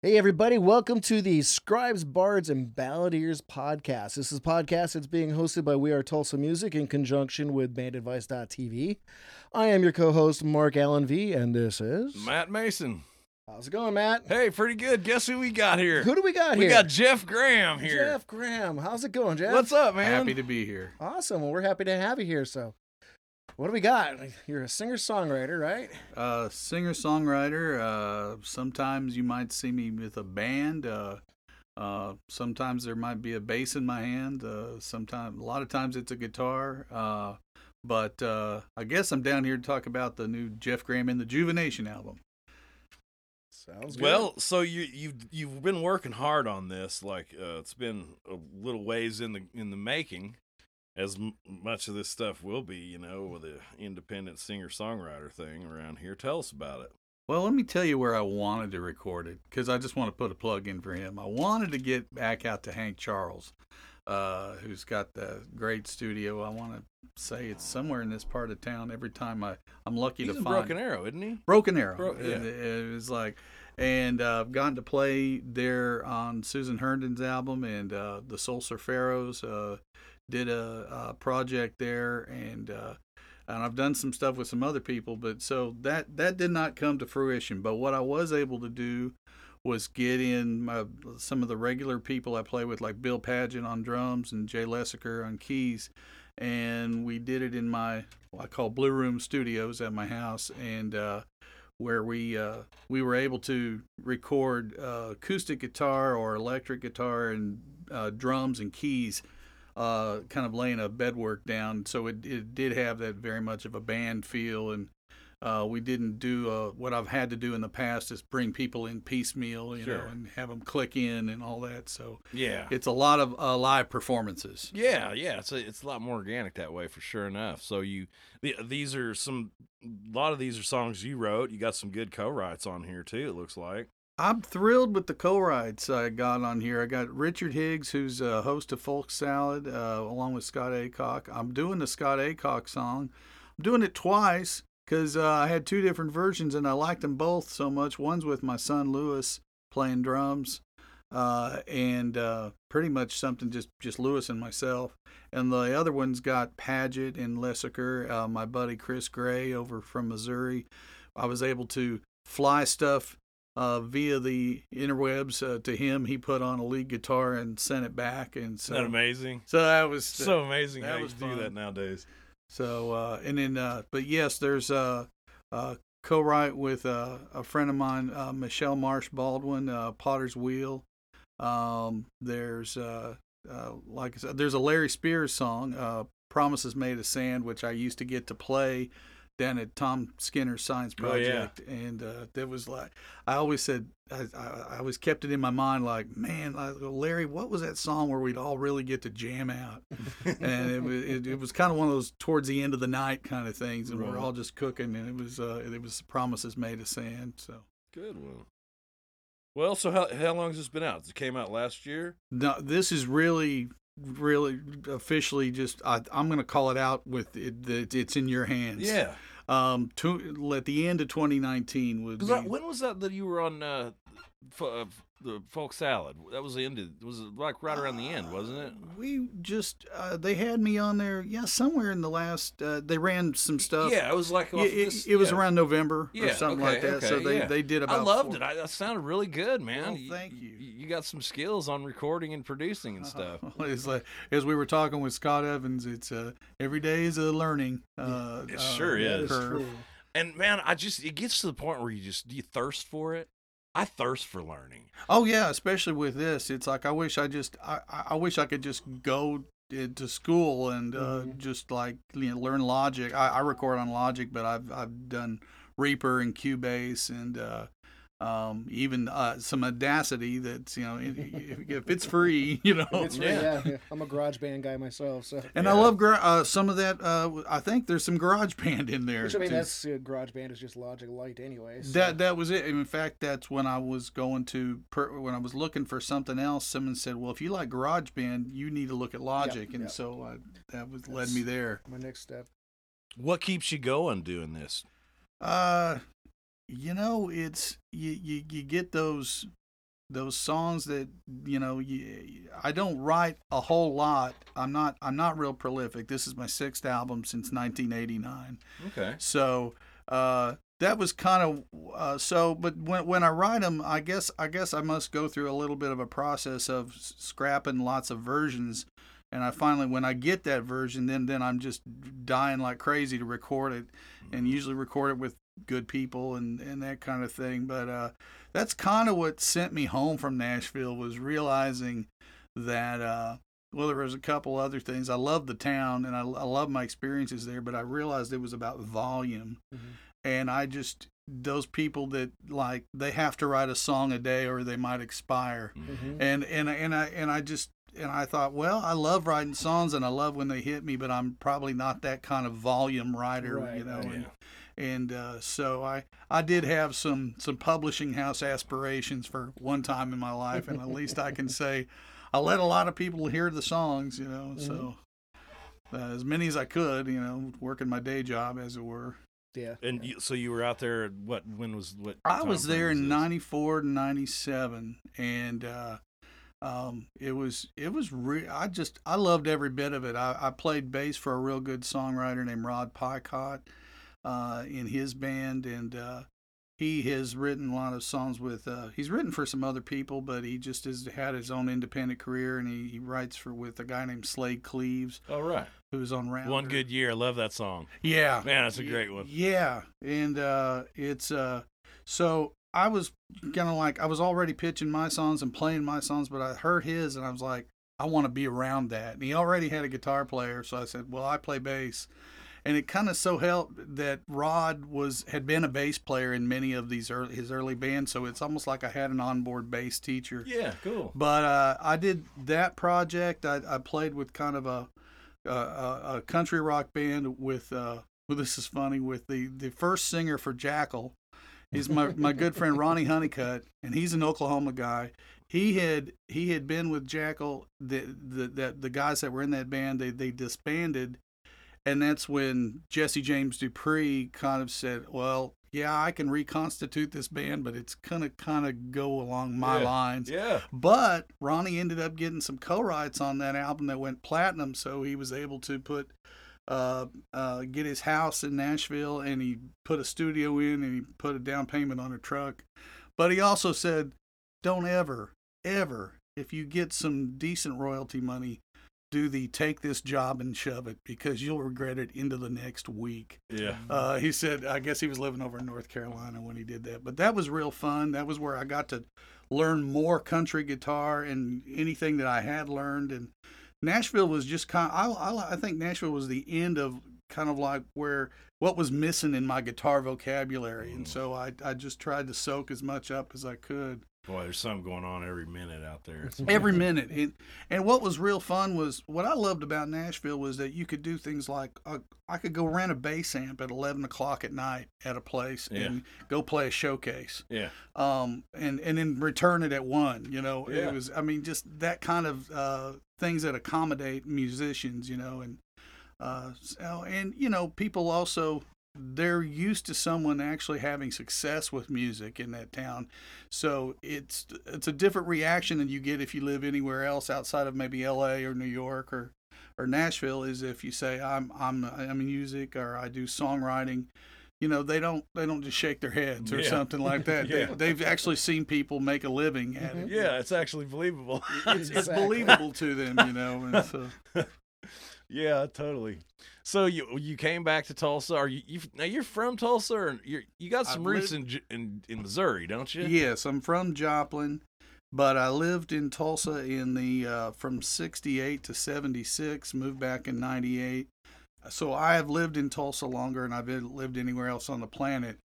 Hey, everybody, welcome to the Scribes, Bards, and Balladeers podcast. This is a podcast that's being hosted by We Are Tulsa Music in conjunction with BandAdvice.tv. I am your co host, Mark Allen V, and this is. Matt Mason. How's it going, Matt? Hey, pretty good. Guess who we got here? Who do we got we here? We got Jeff Graham here. Jeff Graham. How's it going, Jeff? What's up, man? Happy to be here. Awesome. Well, we're happy to have you here. So, what do we got? You're a singer songwriter, right? Uh, singer songwriter. Uh, sometimes you might see me with a band. Uh, uh, sometimes there might be a bass in my hand. Uh, sometimes, a lot of times it's a guitar. Uh, but uh, I guess I'm down here to talk about the new Jeff Graham and the Juvenation album. Sounds good. Well, so you you've you've been working hard on this. Like uh, it's been a little ways in the in the making, as m- much of this stuff will be. You know, with the independent singer songwriter thing around here. Tell us about it. Well, let me tell you where I wanted to record it because I just want to put a plug in for him. I wanted to get back out to Hank Charles, uh, who's got the great studio. I want to say it's somewhere in this part of town. Every time I, I'm lucky He's to in find Broken Arrow, isn't he? Broken Arrow. Bro- yeah. it, it was like, and uh, I've gotten to play there on Susan Herndon's album and uh, the Soul Surferos. Did a, a project there, and uh, and I've done some stuff with some other people. But so that that did not come to fruition. But what I was able to do was get in my, some of the regular people I play with, like Bill Paget on drums and Jay Lessiker on keys, and we did it in my I call Blue Room Studios at my house, and uh, where we uh, we were able to record uh, acoustic guitar or electric guitar and uh, drums and keys, uh, kind of laying a bedwork down. So it, it did have that very much of a band feel, and uh, we didn't do uh, what I've had to do in the past is bring people in piecemeal, you know, and have them click in and all that. So Yeah. it's a lot of uh, live performances. Yeah, yeah, it's a, it's a lot more organic that way for sure enough. So you the, these are some a lot of these are songs you wrote. You got some good co-writes on here too. It looks like. I'm thrilled with the co-writes I got on here. I got Richard Higgs, who's a host of Folk Salad, uh, along with Scott Acock. I'm doing the Scott Acock song. I'm doing it twice because uh, I had two different versions and I liked them both so much. One's with my son Lewis playing drums, uh, and uh, pretty much something just just Lewis and myself. And the other one's got Paget and Lessiker, uh, my buddy Chris Gray over from Missouri. I was able to fly stuff uh, via the interwebs uh, to him. He put on a lead guitar and sent it back, and so Isn't that amazing? so that was So amazing that how you was do that nowadays. so uh, and then uh, but yes, there's a, uh, co-write with uh, a friend of mine, uh, Michelle Marsh Baldwin, uh, Potter's Wheel. Um, there's uh, uh, like I said, there's a Larry Spears song, uh, "Promises Made of Sand," which I used to get to play down at Tom Skinner's Science Oh, yeah. Project, and uh, that was like I always said I, I, I always kept it in my mind like man like, Larry what was that song where we'd all really get to jam out and it was it, it was kind of one of those towards the end of the night kind of things and we're all just cooking and it was uh, it was promises made of sand so Good one. Well, so how how long has this been out? It came out last year. no this is really really officially just I, I'm gonna call it out with it, it's in your hands Yeah. um to at the end of 2019 would when was that that you were on uh, f- uh, the folk salad? That was the end. Of, was like right around the end, wasn't it? Uh, We just uh, they had me on there, yeah, somewhere in the last. Uh, they ran some stuff. Yeah, it was like Yeah, off it, this- it was yeah. around November or something okay, like that. so they, yeah. they did about. I loved four- it. I, that sounded really good, man. Well, thank you. You got some skills on recording and producing and stuff. it's like as we were talking with Scott Evans, it's uh, every day is a learning. Uh, It uh, sure That is. is curve. And man, I just it gets to the point where you just you thirst for it. I thirst for learning. Oh yeah, especially with this, it's like I wish I just I, I I wish I could just go to school and uh, Mhm. just like you know, learn Logic. I, I record on Logic, but I've I've done Reaper and Cubase and uh, um, even uh, some Audacity. That's you know if, if it's free, you know. It's free, Yeah. yeah. yeah. I'm a garage band guy myself, so. And I love gra- uh, some of that. Uh, I think there's some Garage Band in there. Which I mean, too. that's uh, garage band is just Logic Light, anyways. That that was it. In fact, that's when I was going to per, when I was looking for something else. Someone said, "Well, if you like GarageBand, you need to look at Logic," and yep. so I, that was led me there. my next step. What keeps you going doing this? Uh, you know, it's you you, you get those those songs that you know you, I don't write a whole lot. I'm not I'm not real prolific. This is my sixth album since 1989. Okay. So uh, that was kind of uh, so. But when when I write them, I guess I guess I must go through a little bit of a process of scrapping lots of versions. And I finally, when I get that version, then then I'm just dying like crazy to record it, and usually record it with good people and and that kind of thing. But uh, that's kind of what sent me home from Nashville was realizing that uh, well, there was a couple other things. I love the town and I, I love my experiences there, but I realized it was about volume. Mhm. And I just, those people that like, they have to write a song a day or they might expire. Mhm. And, and, and I, and I just, and I thought, well, I love writing songs and I love when they hit me, but I'm probably not that kind of volume writer, Right, you know. right. And, Yeah. And uh, so I, I did have some some publishing house aspirations for one time in my life, and at least I can say I let a lot of people hear the songs, you know. So uh, as many as I could, you know, working my day job as it were. Yeah. And you, so you were out there. What? When was what? I was frame there in '94 to '97, and uh, um, it was it was re- I just I loved every bit of it. I, I played bass for a real good songwriter named Rod Picott uh, in his band, and uh, he has written a lot of songs with. Uh, he's written for some other people, but he just has had his own independent career, and he, he writes for with a guy named Slaid Cleaves, All right. who's on Rounder. One good year. I love that song. Yeah. Man, that's a great one. Yeah, and uh, it's uh, so I was kind of like I was already pitching my songs and playing my songs, but I heard his and I was like, I want to be around that. And he already had a guitar player, so I said, well, I play bass. And it kind of so helped that Rod was had been a bass player in many of these early, his early bands, so it's almost like I had an onboard bass teacher. Yeah. Cool. But uh, I did that project. I, I played with kind of a a, a, country rock band with. Uh, well, this is funny with the the first singer for Jackyl. He's my my good friend Ronnie Honeycutt, and he's an Oklahoma guy. He had he had been with Jackyl. The the the, the guys that were in that band they they disbanded, and that's when Jesse James Dupree kind of said, "Well, yeah, I can reconstitute this band, but it's gonna kind of go along my Yeah. lines." Yeah. But Ronnie ended up getting some co-writes on that album that went platinum, so he was able to put uh, uh, get his house in Nashville, and he put a studio in, and he put a down payment on a truck. But he also said, "Don't ever, ever, if you get some decent royalty money, do the take this job and shove it because you'll regret it into the next week." Yeah. Uh, he said, I guess he was living over in North Carolina when he did that. But that was real fun. That was where I got to learn more country guitar and anything that I had learned. And Nashville was just kind of, I, I, I think Nashville was the end of kind of like where what was missing in my guitar vocabulary. And so I, I just tried to soak as much up as I could Boy, there's something going on every minute out there. Every minute. And, and what was real fun was what I loved about Nashville was that you could do things like uh, I could go rent a bass amp at 11 o'clock at night at a place Yeah. and go play a showcase. yeah. Um, and, and then return it at one, you know, Yeah. it was, I mean, just that kind of, uh, things that accommodate musicians, you know, and, uh, so, and, you know, people also, they're used to someone actually having success with music in that town. So it's it's a different reaction than you get if you live anywhere else outside of maybe LA or New York or or Nashville is if you say I'm I'm I'm music or I do songwriting. You know, they don't they don't just shake their heads or Yeah. something like that. Yeah. They, they've actually seen people make a living at mm-hmm. it. Yeah, it's actually believable. It's, it's believable to them, you know. And so yeah, totally. So you you came back to Tulsa? Are you, you now you're from Tulsa? Or you you got some I've roots lived- in, in in Missouri, don't you? Yes, I'm from Joplin, but I lived in Tulsa in the uh, from '68 to '76. Moved back in '98. So I have lived in Tulsa longer than I've been- lived anywhere else on the planet.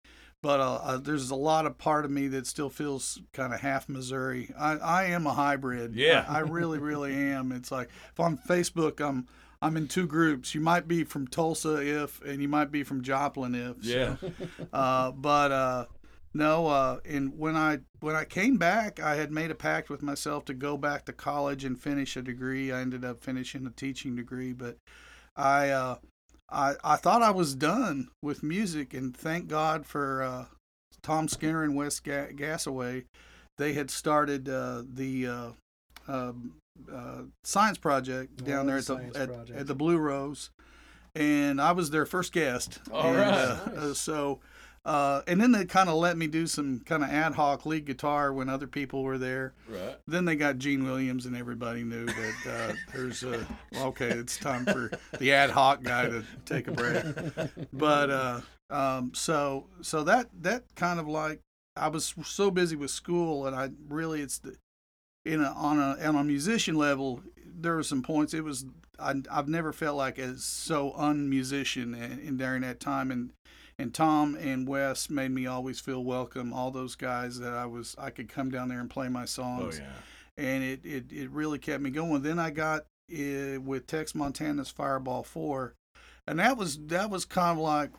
But uh, uh, there's a lot of part of me that still feels kind of half Missouri. I, I am a hybrid. Yeah. I, I really, really am. It's like if on Facebook, I'm I'm in two groups. You might be from Tulsa if, and you might be from Joplin if. So, Yeah. uh, but uh, no, uh, and when I when I came back, I had made a pact with myself to go back to college and finish a degree. I ended up finishing a teaching degree, but I uh, I I thought I was done with music, and thank God for uh, Tom Skinner and Wes Ga- Gassaway they had started uh, the uh, um, uh, science project down there at the at, at the Blue Rose, and I was their first guest. All and, right. uh, Nice. uh, so. Uh, and then they kind of let me do some kind of ad hoc lead guitar when other people were there. Right. Then they got Gene Williams, and everybody knew that uh, there's uh, okay, it's time for the ad hoc guy to take a break. But uh, um, so so that that kind of like I was so busy with school, and I really it's the, in a, on a on a musician level. There were some points. It was I, I've never felt like as so unmusician in, in during that time, and and Tom and Wes made me always feel welcome. All those guys that I was I could come down there and play my songs, Oh yeah. and it, it, it really kept me going. Then I got uh, with Tex Montana's Fireball Four, and that was that was kind of like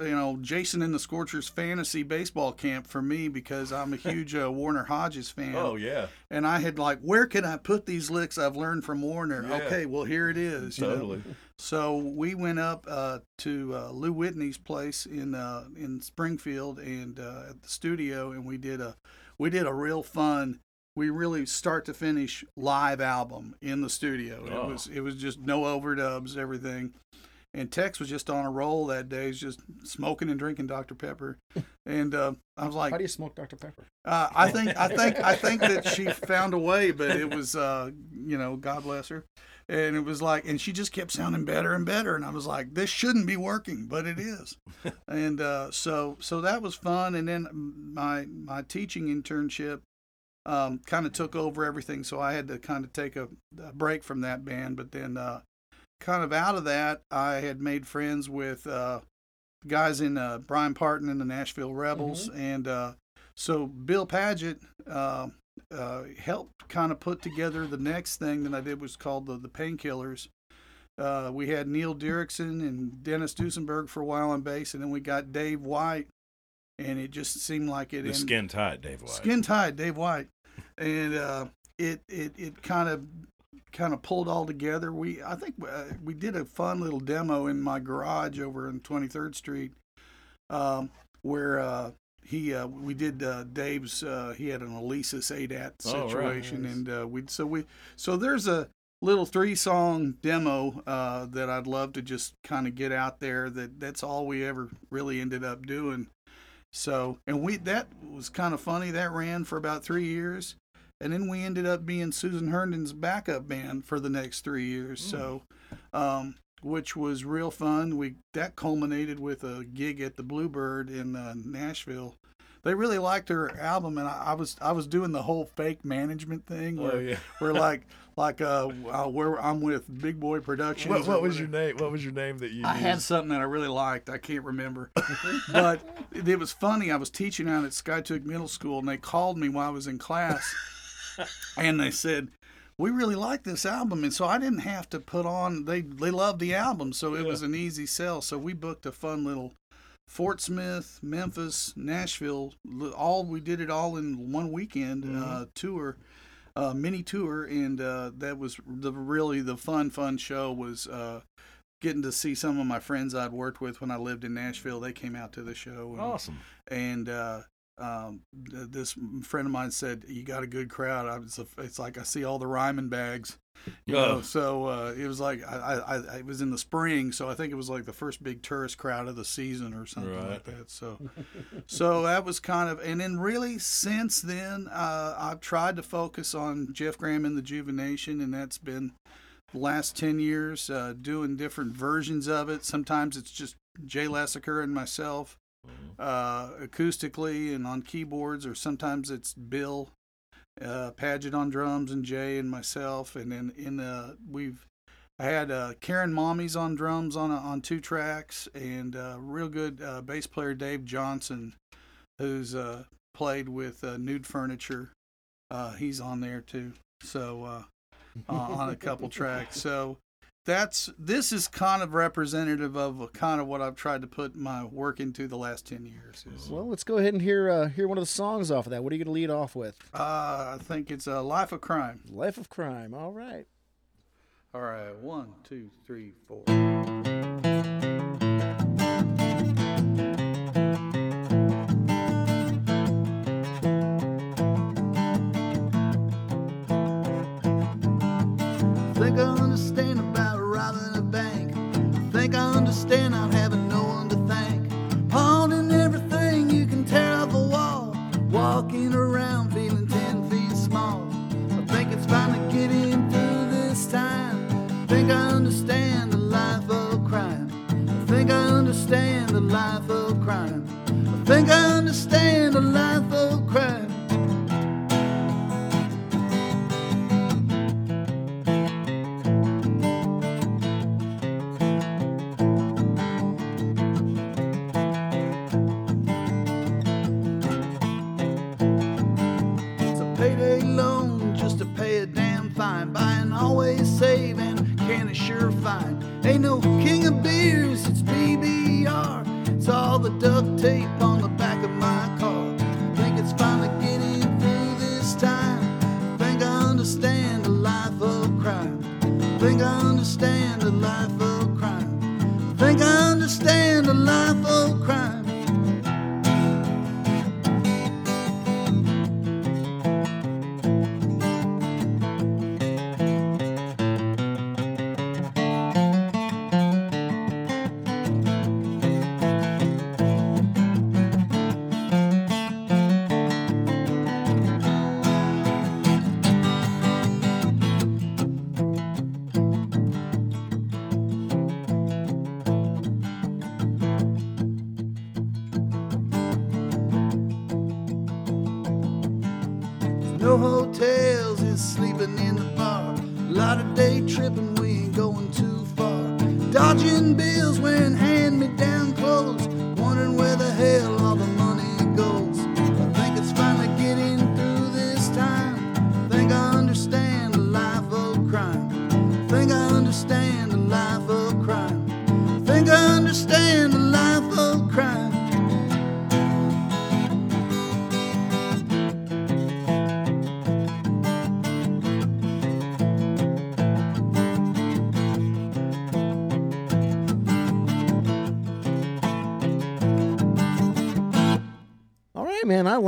you know Jason and the Scorchers fantasy baseball camp for me because I'm a huge uh, Warner Hodges fan, Oh yeah. and I had like where can I put these licks I've learned from Warner? Yeah. Okay, well here it is. you know. Totally. So we went up uh, to uh, Lou Whitney's place in uh, in Springfield and uh, at the studio, and we did a we did a real fun. We really start to finish live album in the studio. Oh. It was it was just no overdubs, everything. And Tex was just on a roll that day. He's just smoking and drinking Dr Pepper, and uh, I was like, How do you smoke Dr. Pepper? uh, I think I think I think that she found a way, but it was uh, you know, God bless her. And it was like, and she just kept sounding better and better, and I was like, this shouldn't be working, but it is. and uh, so so that was fun. And then my my teaching internship um, kind of took over everything, so I had to kind of take a, a break from that band. But then uh, kind of out of that, I had made friends with uh, guys in uh, Brian Parton and the Nashville Rebels, and uh, so Bill Paget uh, uh, helped kind of put together the next thing that I did was called the the Painkillers. Uh, we had Neil Derrickson and Dennis Duesenberg for a while on bass, and then we got Dave White, and it just seemed like it. The ended- skin tight, Dave White. Skin tight, Dave White, and uh, it it it kind of kind of pulled all together. We I think uh, we did a fun little demo in my garage over in 23rd Street, um, where uh, he uh, we did uh, Dave's. Uh, he had an Alesis ADAT Oh, right. situation, and uh, we so we so there's a little three song demo uh, that I'd love to just kind of get out there. That that's all we ever really ended up doing. So, and we that was kind of funny. That ran for about three years, and then we ended up being Susan Herndon's backup band for the next three years. So, um, which was real fun. We that culminated with a gig at the Bluebird in uh, Nashville. They really liked her album, and I, I was I was doing the whole fake management thing where Oh yeah. we're like like uh, uh where I'm with Big Boy Productions. What, what was your name? What was your name that you I used? had something that I really liked. I can't remember, but it, it was funny. I was teaching out at Skiatook Middle School, and they called me while I was in class, and they said, "We really like this album," and so I didn't have to put on. They they loved the album, so it was an easy sell. So we booked a fun little Fort Smith, Memphis, Nashville. All we did it all in one weekend uh, tour, uh, mini tour, and uh, that was the really the fun fun show was. Uh, Getting to see some of my friends I'd worked with when I lived in Nashville, they came out to the show. And, Awesome. and uh, um, this friend of mine said, "You got a good crowd." I was, it's like I see all the Ryman bags, you Oh. know. So uh, it was like I, I, I, it was in the spring, so I think it was like the first big tourist crowd of the season or something Right. like that. So, so that was kind of, and then really since then, uh, I've tried to focus on Jeff Graham and the Juvenation, and that's been the last 10 years uh, doing different versions of it. Sometimes it's just Jay Lassiter and myself uh, acoustically and on keyboards, or sometimes it's Bill uh, Paget on drums and Jay and myself. And then in the we've I had uh, Karen Mommies on drums on on two tracks, and uh, real good uh, bass player Dave Johnson, who's uh, played with uh, Nude Furniture. Uh, he's on there too. So on a couple tracks. So that's this is kind of representative of kind of what I've tried to put my work into the last ten years. Is, Well, let's go ahead and hear uh, hear one of the songs off of that. What are you going to lead off with? uh, I think it's a life of crime. Life of Crime. All right. All right, one, two, three, four. Think I understand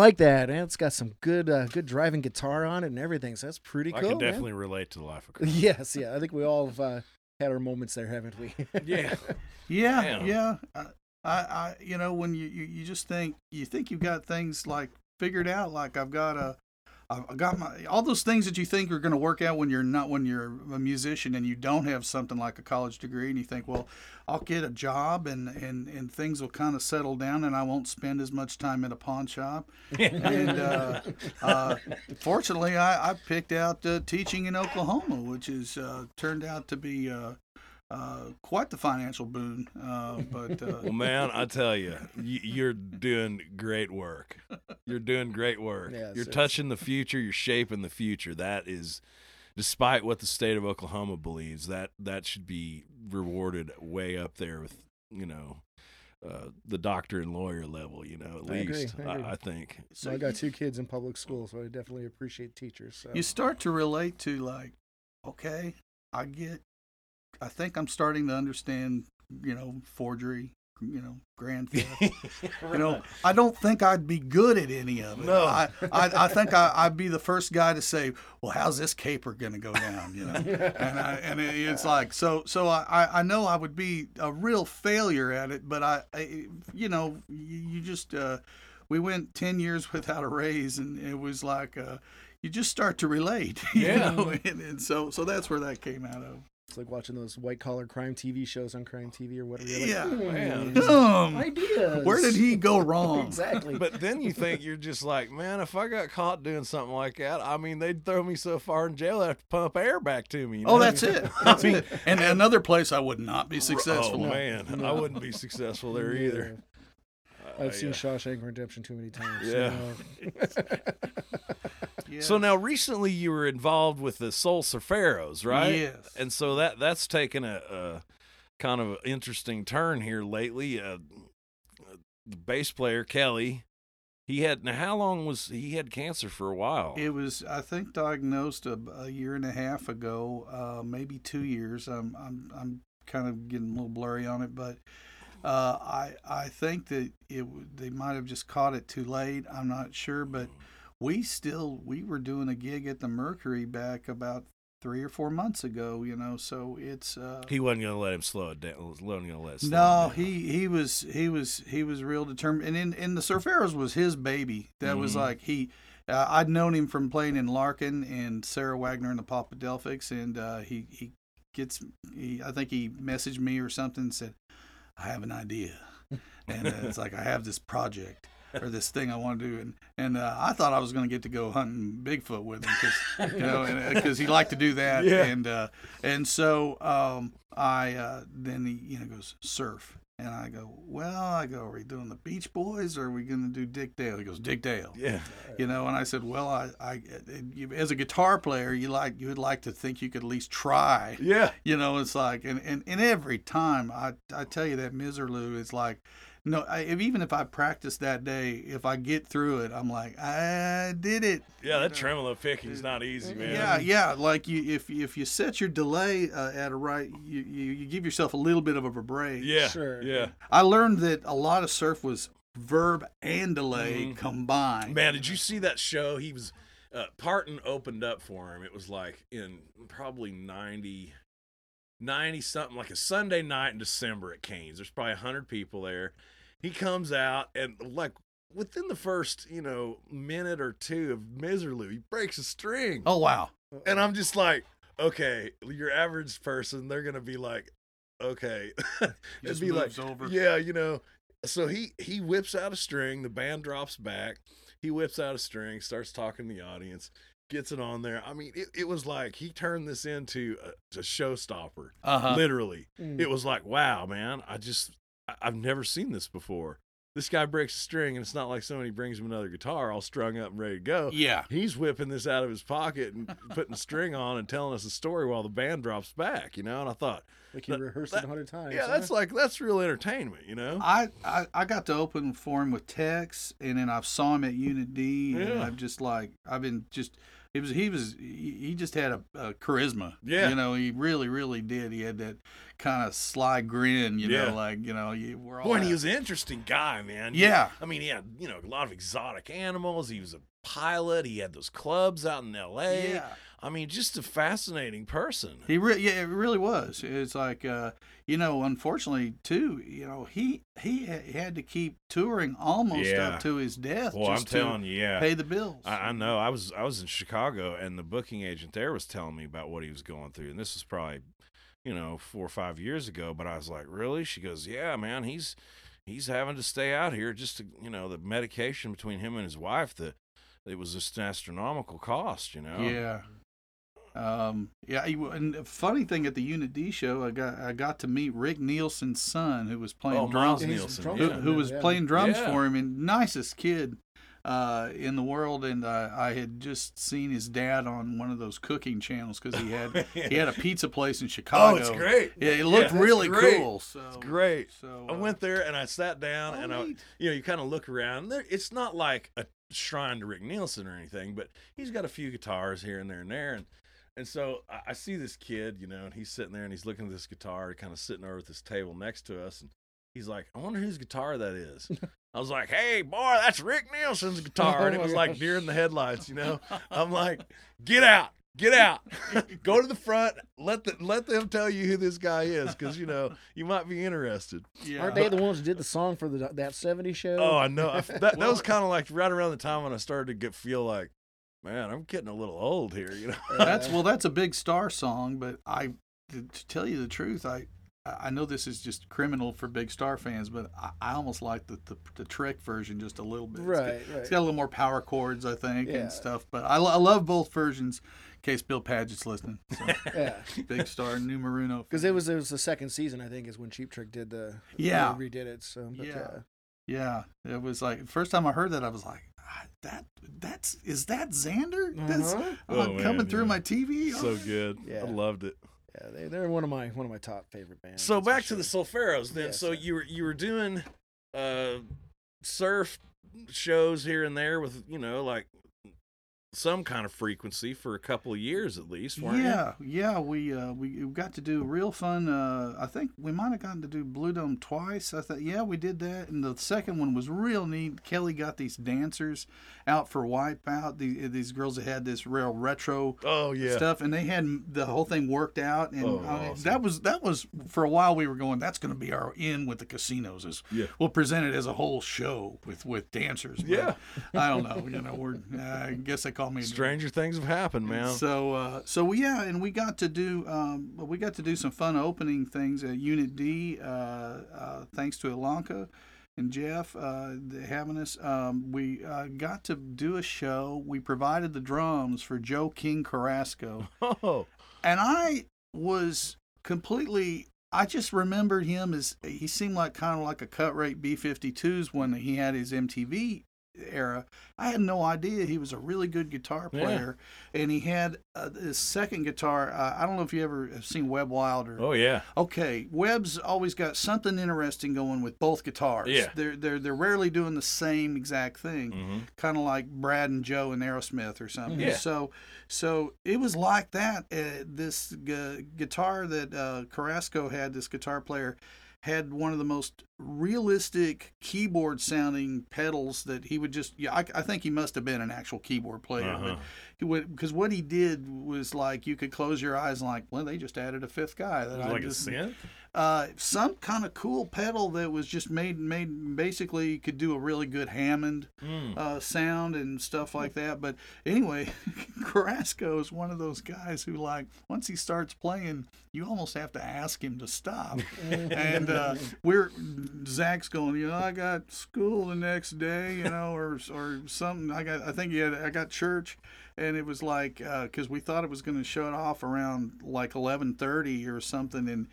like that. And it's got some good, uh, good driving guitar on it and everything. So that's pretty I cool. I can man. definitely relate to the life of crime. Yes, yeah. I think we all have uh, had our moments there, haven't we? yeah. Yeah, Damn. yeah. I, I, I, you know, when you, you, you just think you think you've got things like figured out. Like I've got a, I've got my all those things that you think are going to work out when you're not when you're a musician and you don't have something like a college degree and you think, well, I'll get a job and and and things will kind of settle down and I won't spend as much time at a pawn shop. and uh, uh, fortunately, I, I picked out uh, teaching in Oklahoma, which has uh, turned out to be. Uh, quite the financial boon. Uh, but uh, Well, man, I tell you, you're doing great work. You're doing great work. Yes, you're it's- touching the future. You're shaping the future. That is, despite what the state of Oklahoma believes, that that should be rewarded way up there with you know. Uh, the doctor and lawyer level, you know, at I least I I, agree. I think. So I got two kids in public school, so I definitely appreciate teachers. So. you start to relate to like, okay, I get. I think I'm starting to understand, you know, forgery, you know, grand theft. You know, I don't think I'd be good at any of it. No. I, I, I think I, I'd be the first guy to say, "Well, how's this caper going to go down?" You know, and I, and it, it's like so. So I, I know I would be a real failure at it, but I, I you know, you, you just uh, we went ten years without a raise, and it was like uh, you just start to relate. You Yeah. know? and, and so so that's where that came out of. It's like watching those white collar crime TV shows on Crime TV or whatever. You're like, Yeah. "Hmm, Man. Um, ideas. where did he go wrong? exactly? But then you think you're just like, man, if I got caught doing something like that, I mean, they'd throw me so far in jail, I'd have to pump air back to me. you Oh, that's it. That's it. And another place I would not be successful. Oh in. man, I wouldn't be successful there Yeah. either. I've Uh, seen yeah. Shawshank Redemption too many times. Yeah. so- Yeah. So now, recently, you were involved with the Soul Surferos, right? Yes. And so that that's taken a, a kind of interesting turn here lately. Uh, the bass player Kelly, he had now how long was he had cancer for a while? It was, I think, diagnosed a, a year and a half ago, uh, maybe two years. I'm, I'm, I'm kind of getting a little blurry on it, but uh, I, I think that it, they might have just caught it too late. I'm not sure, but we still, we were doing a gig at the Mercury back about three or four months ago. You know, so it's uh, He wasn't gonna let him slow it down. Wasn't gonna let it slow no, he he was he was he was real determined, and in in the Surferos was his baby. That was Mhm. like he. Uh, I'd known him from playing in Larkin and Sarah Wagner and the Papadelphics, and uh, he he gets he, I think he messaged me or something and said, "I have an idea," and uh, it's like I have this project or this thing I want to do, and and uh, I thought I was going to get to go hunting Bigfoot with him because you know because he liked to do that, Yeah. and uh, and so um, I uh, then he you know goes surf. And I go, well, I go, are we doing the Beach Boys or are we going to do Dick Dale? He goes, Dick Dale Yeah. you know and i said well i, I you- as a guitar player you like you would like to think you could at least try Yeah. you know it's like and, and, and every time i i tell you that Misirlou is like no I, if, even if i practice that day if i get through it i'm like i did it Yeah. That tremolo picking is not easy, man. yeah yeah like you if if you set your delay uh, at a right you, you you give yourself a little bit of a break Yeah. Sure. Yeah. i learned that a lot of surf was verb and delay Mhm. combined Man, did you see that show? He was uh, Parton opened up for him. It was like in probably 90, 90 something, like a Sunday night in December at Cain's. There's probably 100 people there. He comes out and like within the first, you know, minute or two of Misirlou, he breaks a string. oh wow And I'm just like, okay, your average person, they're gonna be like, okay, it'd just be like, over. yeah, you know. So he he whips out a string, the band drops back. He whips out a string, starts talking to the audience, gets it on there. I mean, it, it was like he turned this into a, a showstopper, uh-huh literally. Mm. It was like, wow, man, I just I, I've never seen this before. This guy breaks a string, and it's not like somebody brings him another guitar all strung up and ready to go. yeah He's whipping this out of his pocket and putting the string on and telling us a story while the band drops back, you know. And I thought, like you that- rehearsed it a hundred times. yeah, huh? that's like that's real entertainment, you know. I, I I got to open for him with Tex, and then I saw him at Unit D, and Yeah. I've just like I've been just it was he was he he just had a, a charisma. Yeah. you know he really really did. He had that kind of sly grin. You Yeah. know, like you know you, we're all Boy, and he was an interesting guy, man. Yeah. I mean, he had you know a lot of exotic animals. He was a pilot. He had those clubs out in L.A. yeah. I mean, just a fascinating person. He re- yeah, it really was. It's like uh, you know, unfortunately too, you know, he he had to keep touring almost Yeah. up to his death Well, I'm to telling you, yeah. pay the bills. I, I know. I was I was in Chicago, and the booking agent there was telling me about what he was going through, and this was probably, you know, four or five years ago. But I was like, really? She goes, yeah, man. He's he's having to stay out here just to, you know, the medication between him and his wife. The it was just an astronomical cost, you know. Yeah. Um, yeah, and the funny thing at the Unit D show, I got I got to meet Rick Nielsen's son, who was playing Oh, drums, Miles He's a Nielsen. who, Yeah. who was Yeah. playing drums Yeah. for him, and nicest kid uh, in the world. And uh, I had just seen his dad on one of those cooking channels because he had he had a pizza place in Chicago. Oh, Chicago. it's great. Yeah, it looked that's really great. cool. So It's great. So I uh, went there and I sat down oh, and I, you know, you kind of look around. There, it's not like a shrine to Rick Nielsen or anything, but he's got a few guitars here and there and there, and and so I, I see this kid, you know, and he's sitting there and he's looking at this guitar, kind of sitting over at this table next to us, and he's like, "I wonder whose guitar that is." I was like, "Hey, boy, that's Rick Nielsen's guitar," and it Oh was like gosh. deer in the headlights, you know. I'm like, "Get out." Get out! Go to the front. Let the let them tell you who this guy is, because you know you might be interested. yeah. Aren't they the ones who did the song for the that 70 show? Oh, I know. I f- that, that was kind of like right around the time when I started to get feel like, man, I'm getting a little old here. You know. that's well that's a big star song but i to to tell you the truth i i know this is just criminal for big star fans but i, I almost like the, the the trick version just a little bit It's got- right, it's right. got a little more power chords i think Yeah. and stuff but I, I love both versions in case bill paget's listening so, Yeah, big star numero because it was it was the second season I think is when Cheap Trick did the Yeah. they redid it. So but, Yeah. uh, yeah it was like first time i heard that i was like "Ah, that that's is that Zander that's uh-huh. uh, Oh, coming man, through yeah. my tv so good. Yeah. I loved it. yeah, they they're one of my one of my top favorite bands. So that's for back to the sure. Surferos then. Yes, so sir. you were you were doing uh surf shows here and there with you know like some kind of frequency for a couple of years at least, weren't yeah, yeah, we uh, we got to do real fun. Uh, I think we might have gotten to do Blue Dome twice. I thought, yeah, we did that, and the second one was real neat. Kelly got these dancers out for Wipeout. These these girls that had this real retro? Oh yeah. stuff, and they had the whole thing worked out. And Oh, I awesome. that was that was for a while. We were going. That's going to be our in with the casinos. Is Yeah. we'll present it as a whole show with with dancers. But Yeah. I don't know. You know, we're. I guess they call me Stranger things have happened, man. so, uh, so yeah, and we got to do um, we got to do some fun opening things at Unit D, uh, uh, thanks to Ilanka and Jeff uh, having us. Um, we uh, got to do a show. We provided the drums for Joe King Carrasco, oh, and I was completely. I just remembered him as he seemed like kind of like a cut rate B 52s when he had his MTV era. I had no idea he was a really good guitar Yeah. player, and he had uh, his second guitar. Uh, I don't know if you ever have seen Webb Wilder. oh yeah. Okay, Webb's always got something interesting going with both guitars. Yeah. they're they're they're rarely doing the same exact thing hmm kind of like Brad and Joe and Aerosmith or something. Yeah. So, so it was like that. Uh, this gu- guitar that uh, Carrasco had, this guitar player, had one of the most realistic keyboard sounding pedals that he would just. Yeah, I, I think he must have been an actual keyboard player. Uh-huh. But he would because what he did was like you could close your eyes and like, well, they just added a fifth guy. That I Like a synth. Uh, some kind of cool pedal that was just made made basically could do a really good Hammond Mm. uh, sound and stuff like that. But anyway, Carrasco is one of those guys who like once he starts playing, you almost have to ask him to stop. and uh, we're Zach's going, you know, I got school the next day, you know, or or something. I got, I think he had, I got church. And it was like, because we thought it was going to shut off around like 11:30 or something, and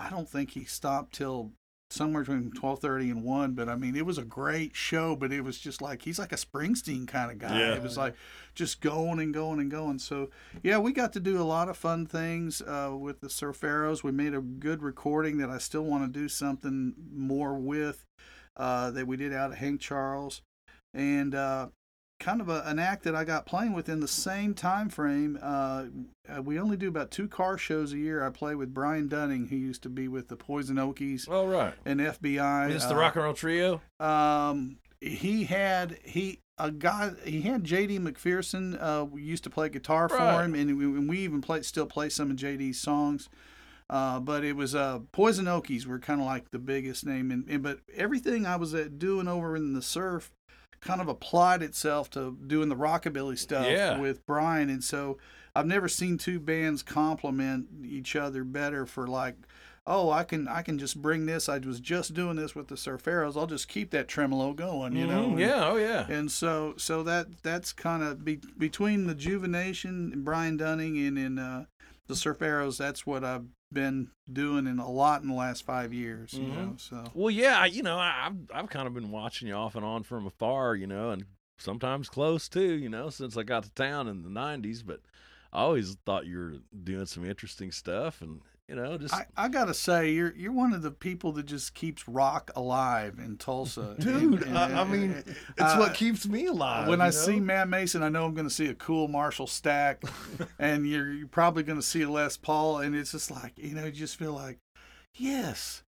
I don't think he stopped till somewhere between 12:30 and 1 but I mean it was a great show but it was just like he's like a Springsteen kind of guy. Yeah. it was like just going and going and going. So yeah we got to do a lot of fun things uh, with the Surferos. We made a good recording that I still want to do something more with uh, that we did out at Hank Charles. And uh, kind of a, an act that I got playing within the same time frame. Uh, uh, we only do about two car shows a year. I play with Brian Dunning, who used to be with the Poison Okies All right. and FBI. Is this the Uh, rock and roll trio? Um, he had he a guy he had JD McPherson. Uh, we used to play guitar for him, and we, and we even play still play some of JD's songs. Uh, but it was uh, Poison Okies were kind of like the biggest name, and, and but everything I was uh, doing over in the surf kind of applied itself to doing the rockabilly stuff Yeah. with Brian, and so I've never seen two bands complement each other better for like oh i can i can just bring this i was just doing this with the surferos i'll just keep that tremolo going you know Mhm. and, Yeah. Oh yeah. and so so that that's kind of be, between the juvenation and brian dunning and in uh, the surferos that's what i've been doing in a lot in the last five years you Mhm. know so Well, yeah, you know, I've I've kind of been watching you off and on from afar, you know, and sometimes close too, you know, since I got to town in the '90s. But I always thought you were doing some interesting stuff, and you know, just I, I gotta say, you're you're one of the people that just keeps rock alive in Tulsa, Dude, And- I, I mean, and- it's uh, what keeps me alive. when I know? see Matt Mason, I know I'm going to see a cool Marshall stack, and you're, you're probably going to see a Les Paul, and it's just like you know, you just feel like, yes,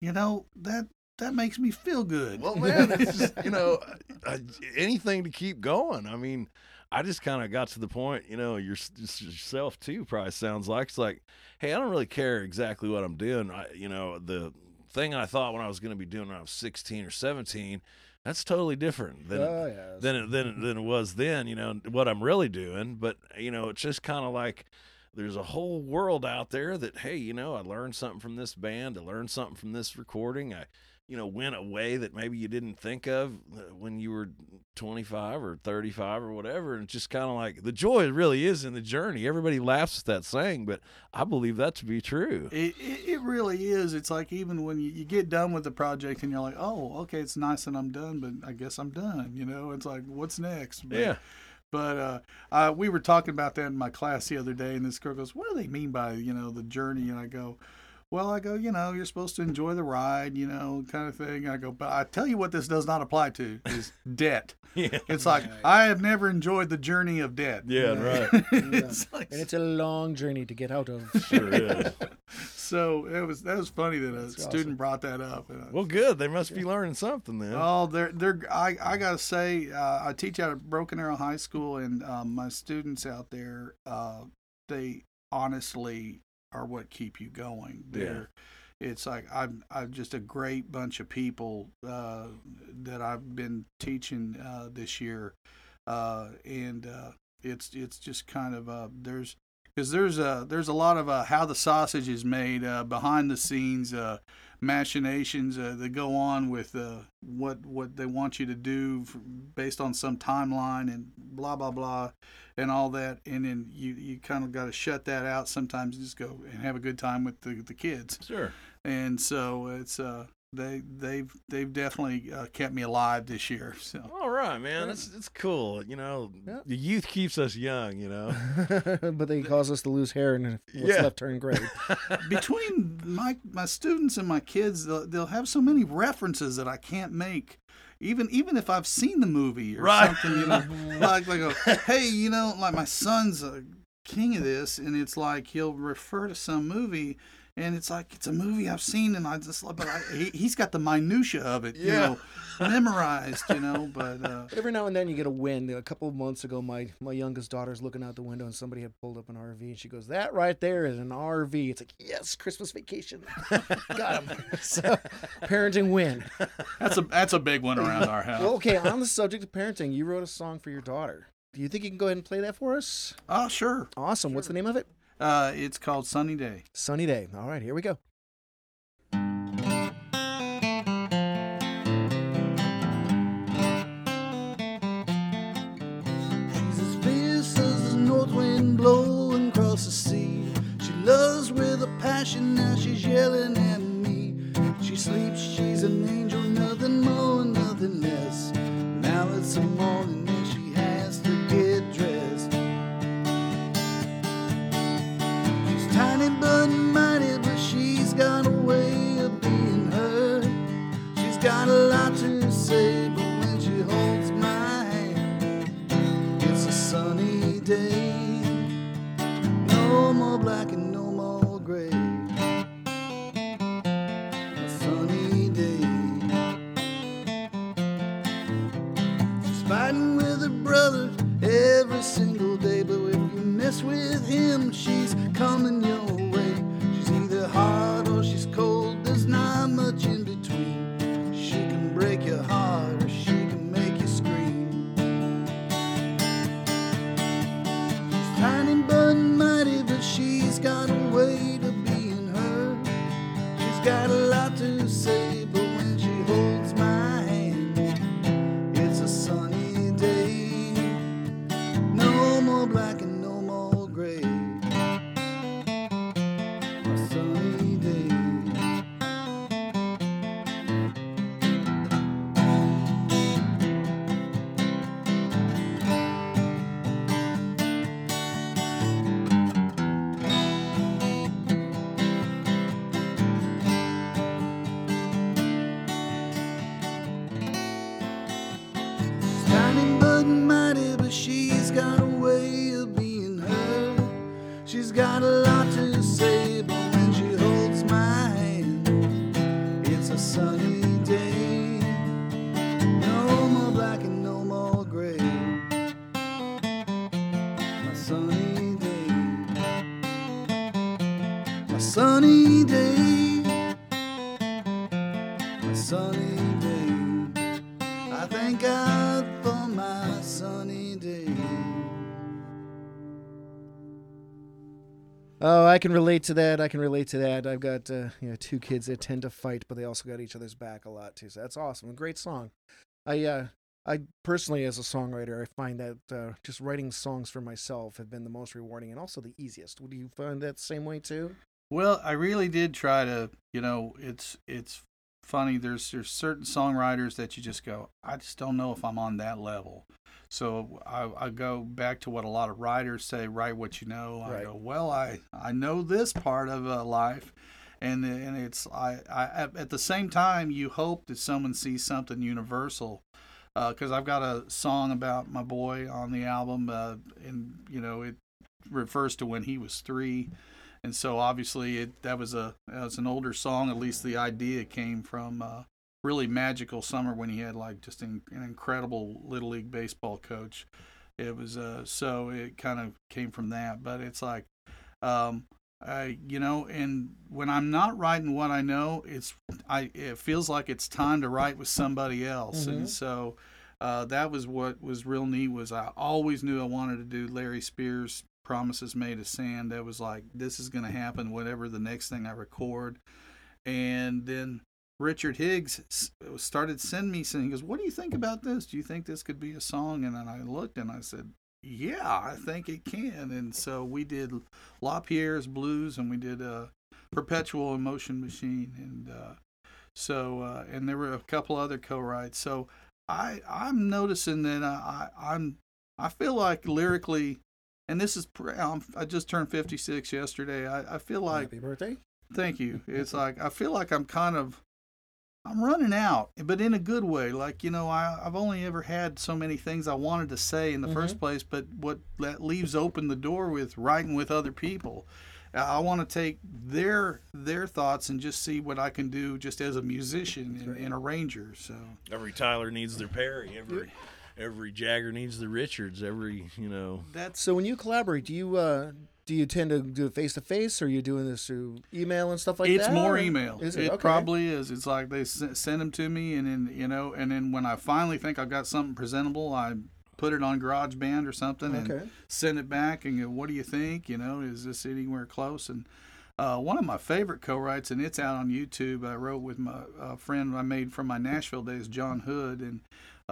you know that that makes me feel good. Well, man, it's just you know uh, anything to keep going. I mean, I just kind of got to the point, you know, your, yourself too. Probably sounds like it's like, hey, I don't really care exactly what I'm doing. I, you know, the thing I thought when I was going to be doing when I was 16 or 17, that's totally different than oh, yes. than it, than it- than it was then. You know what I'm really doing, but you know, it's just kind of like there's a whole world out there that hey, you know, I learned something from this band, I learned something from this recording. I you know went a way that maybe you didn't think of uh, when you were 25 or 35 or whatever and it's just kind of like the joy really is in the journey everybody laughs at that saying but i believe that to be true It, it, it really is. It's like even when you, you get done with the project and you're like, oh, okay, it's nice and I'm done, but I guess I'm done. You know, it's like, what's next? But, yeah But uh, uh, we were talking about that in my class the other day, and this girl goes, "What do they mean by you know the journey?" And I go, well, I go, you know, you're supposed to enjoy the ride, you know, kind of thing. I go, but I tell you what, this does not apply to is debt. Yeah. It's like I have never enjoyed the journey of debt. Yeah, right. it's like, And it's a long journey to get out of. Sure is. so it was that was funny that a That's student awesome. brought that up. And Well, good. They must be learning something then. Oh, they're they're. I, I gotta say, uh, I teach out at Broken Arrow High School, and um, my students out there, uh, they honestly are what keep you going. Yeah. It's like I'm I'm just a great bunch of people uh, that I've been teaching uh, this year, uh, and uh, it's it's just kind of uh, there's because there's a there's a lot of uh, how the sausage is made uh, behind the scenes uh, machinations uh, that go on with uh, what what they want you to do f based on some timeline and blah blah blah and all that and then you you kind of got to shut that out sometimes and just go and have a good time with the, the kids Sure. and so it's uh they they've they've definitely uh, kept me alive this year so All right, man. It's it's cool. You know, Yeah. the youth keeps us young. You know. but they cause us to lose hair and what's Yeah. left turn gray. between my my students and my kids, they'll, they'll have so many references that I can't make. Even even if I've seen the movie or Right. something, you know, like like a, hey, you know, like my son's a king of this, and it's like he'll refer to some movie, and it's like it's a movie I've seen, and I just but I, he, he's got the minutia of it, you know, memorized, you know, but. uh every now and then you get a win. A couple of months ago, my, my youngest daughter's looking out the window and somebody had pulled up an RV and she goes, That right there is an RV. It's like, Yes, Christmas vacation. Got him. so, parenting win. That's a that's a big one around our house. Well, okay, on the subject of parenting, you wrote a song for your daughter. Do you think you can go ahead and play that for us? oh, sure. Awesome. What's the name of it? Uh, it's called Sunny Day. Sunny Day. All right, here we go. She's as fierce as the north wind blowing across the sea. She loves with a passion, now she's yelling at me. She sleeps, she's an angel, nothing more, nothing less. Now it's the morning tiny but she's got a way of being her. She's got a Oh, I can relate to that. I can relate to that. I've got uh, you know two kids that tend to fight, but they also got each other's back a lot too. So that's awesome. A great song. I uh, I personally, as a songwriter, I find that uh, just writing songs for myself have been the most rewarding and also the easiest. Would you find that same way too? Well, I really did try to, you know, it's it's funny. There's there's certain songwriters that you just go, I just don't know if I'm on that level. So I, I go back to what a lot of writers say: write what you know. I Right. go, well, I I know this part of uh, life, and and it's I, I at- the same time you hope that someone sees something universal because I've got a song about my boy on the album uh, and you know it refers to when he was three and so obviously it that was a that was an older song at least the idea came from uh, really magical summer when he had like just an, an incredible little league baseball coach it was uh so it kind of came from that but it's like um I, you know, and when I'm not writing what I know, it's I. It feels like it's time to write with somebody else, Mhm. and so uh, that was what was real neat. Was I always knew I wanted to do Larry Spears' "Promises Made of Sand." That was like this is going to happen, whatever the next thing I record, and then Richard Higgs started sending me saying, he goes, "What do you think about this? Do you think this could be a song?" And then I looked and I said, "Yeah, I think it can." And so we did LaPierre's Blues and we did uh, Perpetual Emotion Machine and uh, so uh, and there were a couple other co-writes. So I I'm noticing that I, I I'm I feel like lyrically, and this is pr- I'm, I just turned 56 yesterday. I, I feel like Happy birthday. Thank you. It's like I feel like I'm kind of I'm running out, but in a good way. Like you know, I I've only ever had so many things I wanted to say in the first mm-hmm. place, but what that leaves open the door with writing with other people. I- I want to take their their thoughts and just see what I can do just as a musician and, and arranger. So Every Tyler needs their Perry. Every every Jagger needs the Richards. Every you know. that's So when you collaborate, do you uh, do you tend to do it face to face, or are you doing this through email and stuff like it's that? It's more or- email. Is it it? Okay. probably is. It's like they s- send them to me, and then you know, and then when I finally think I've got something presentable, I put it on GarageBand or something, and send it back, and go, "What do you think? You know, is this anywhere close?" And uh, one of my favorite co-writes, and it's out on YouTube. I wrote with my uh, friend I made from my Nashville days, John Hood, and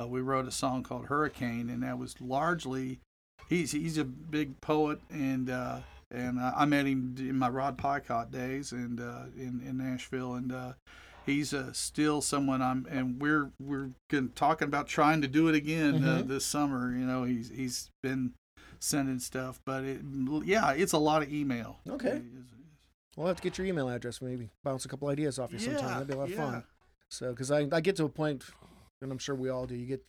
uh, we wrote a song called Hurricane, and that was largely he's he's a big poet, and uh, and uh, I met him in my Rod Picott days, and uh, in in Nashville, and uh, he's uh, still someone I'm, and we're we're gonna, talking about trying to do it again uh, Mhm. this summer. You know, he's he's been sending stuff, but it yeah, it's a lot of email. Okay. It is- We'll have to get your email address, maybe bounce a couple ideas off you sometime. Yeah, That'd be a lot of yeah. fun. So, because I, I get to a point, and I'm sure we all do, you get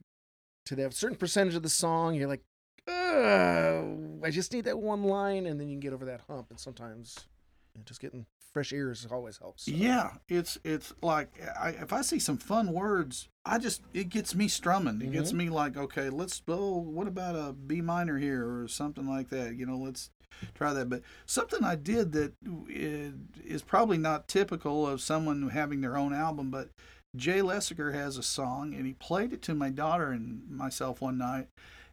to that certain percentage of the song, you're like, Ugh, I just need that one line, and then you can get over that hump. And sometimes you know, just getting fresh ears always helps. so. Yeah, it's it's like I, if I see some fun words, I just it gets me strumming. It gets mm-hmm. me like, okay, let's oh, what about a B minor here or something like that? You know, let's try that. But something I did that uh, i- probably not typical of someone having their own album, but Jay Lessiger has a song and he played it to my daughter and myself one night.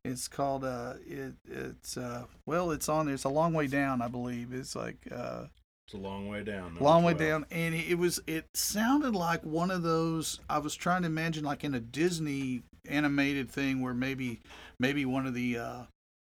It's called uh it it's uh well it's on it's a long way down I believe. It's like uh It's a long way down. long way 12. down and it was it sounded like one of those i was trying to imagine like in a disney animated thing where maybe maybe one of the uh